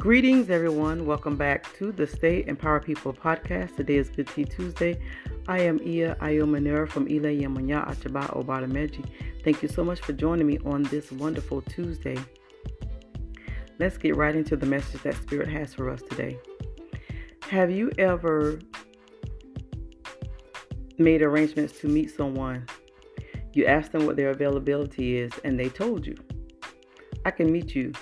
Greetings, everyone. Welcome back to the Stay In Power People podcast. Today is Good Tea Tuesday. I am Ia Ayomanera from Ile Yamanya Achaba Obadameji. Thank you so much for joining me on this wonderful Tuesday. Let's get right into the message that Spirit has for us today. Have you ever made arrangements to meet someone? You asked them what their availability is, and they told you, I can meet you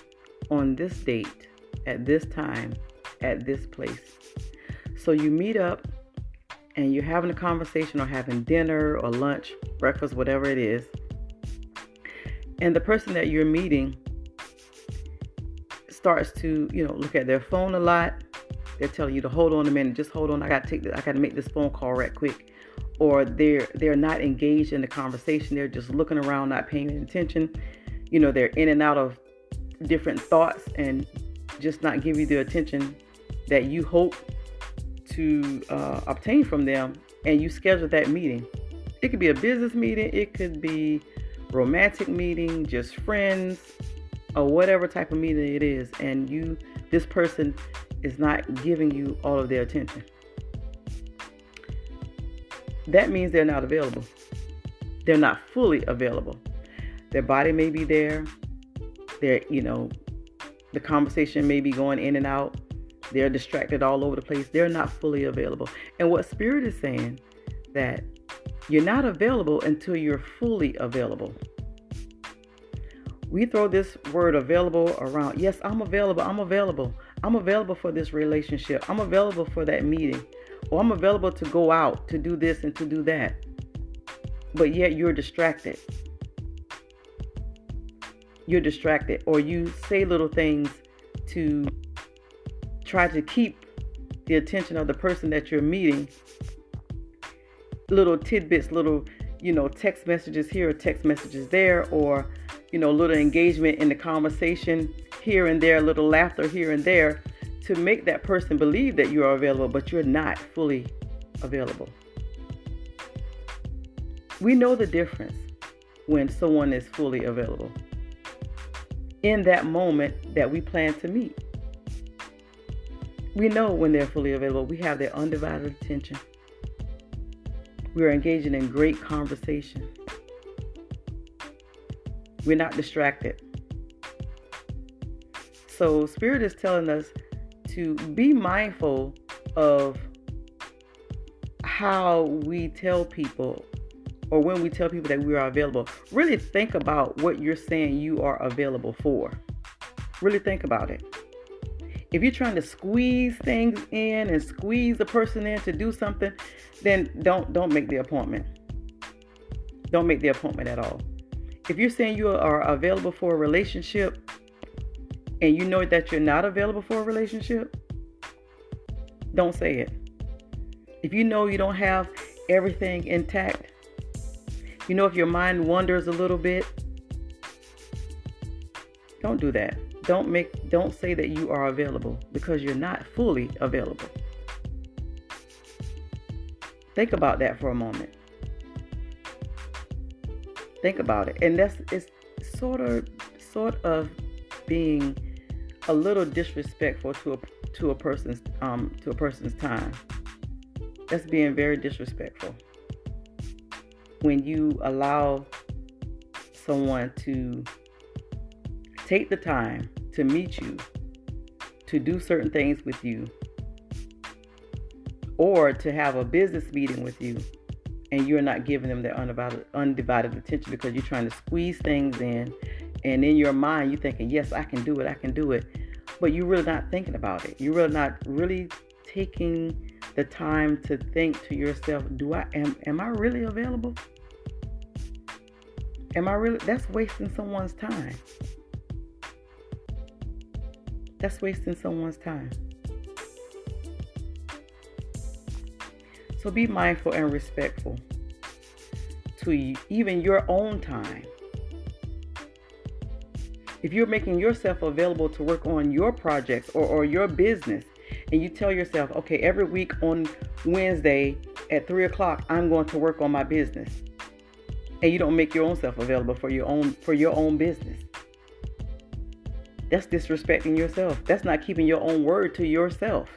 on this date at this time at this place. So you meet up and you're having a conversation or having dinner or lunch, breakfast, whatever it is. And the person that you're meeting starts to, you know, look at their phone a lot. They're telling you to hold on a minute, just hold on. I gotta take this, I gotta make this phone call right quick. Or they're they're not engaged in the conversation. They're just looking around, not paying attention. You know, they're in and out of different thoughts and just not give you the attention that you hope to uh, obtain from them, and you schedule that meeting. It could be a business meeting, it could be romantic meeting, just friends, or whatever type of meeting it is, and you this person is not giving you all of their attention. That means they're not available. They're not fully available. Their body may be there. They're, you know, the conversation may be going in and out. They're distracted all over the place. They're not fully available. And what Spirit is saying that you're not available until you're fully available. We throw this word available around. Yes, I'm available. I'm available. I'm available for this relationship. I'm available for that meeting. Or I'm available to go out to do this and to do that. But yet you're distracted you're distracted or you say little things to try to keep the attention of the person that you're meeting. Little tidbits little you know text messages here or text messages there or you know little engagement in the conversation here and there a little laughter here and there to make that person believe that you are available but you're not fully available. We know the difference when someone is fully available in that moment that we plan to meet. We know when they're fully available, we have their undivided attention. We are engaging in great conversation. We're not distracted. So, Spirit is telling us to be mindful of how we tell people or when we tell people that we are available, really think about what you're saying you are available for. Really think about it. If you're trying to squeeze things in and squeeze the person in to do something, then don't don't make the appointment. Don't make the appointment at all. If you're saying you are available for a relationship and you know that you're not available for a relationship, don't say it. If you know you don't have everything intact, you know, if your mind wanders a little bit, don't do that. Don't make don't say that you are available because you're not fully available. Think about that for a moment. Think about it. And that's it's sort of sort of being a little disrespectful to a to a person's um to a person's time. That's being very disrespectful when you allow someone to take the time to meet you, to do certain things with you, or to have a business meeting with you, and you're not giving them their undivided, undivided attention because you're trying to squeeze things in, and in your mind you're thinking, "Yes, I can do it, I can do it," but you're really not thinking about it. You're really not really taking the time to think to yourself, do I am am I really available? Am I really that's wasting someone's time. That's wasting someone's time. So be mindful and respectful to even your own time. If you're making yourself available to work on your projects or, or your business, and you tell yourself, okay, every week on Wednesday at three o'clock, I'm going to work on my business. And you don't make your own self available for your own for your own business. That's disrespecting yourself. That's not keeping your own word to yourself.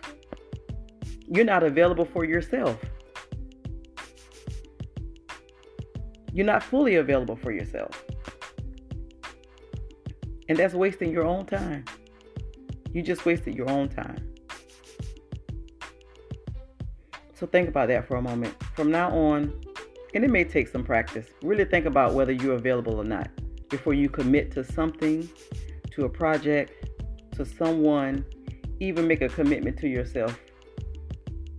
You're not available for yourself. You're not fully available for yourself. And that's wasting your own time. You just wasted your own time. So think about that for a moment. From now on, and it may take some practice, really think about whether you're available or not before you commit to something, to a project, to someone, even make a commitment to yourself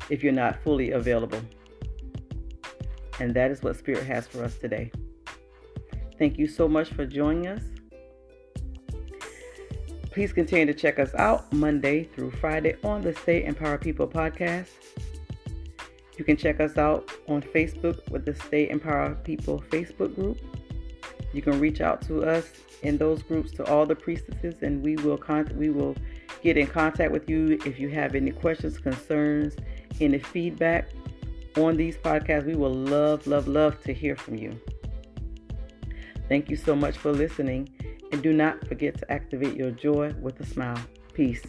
if you're not fully available. And that is what Spirit has for us today. Thank you so much for joining us. Please continue to check us out Monday through Friday on the Stay In Power People podcast. You can check us out on Facebook with the Stay In Power People Facebook group. You can reach out to us in those groups to all the priestesses, and we will contact, we will get in contact with you if you have any questions, concerns, any feedback on these podcasts. We will love, love, love to hear from you. Thank you so much for listening. And do not forget to activate your joy with a smile. Peace.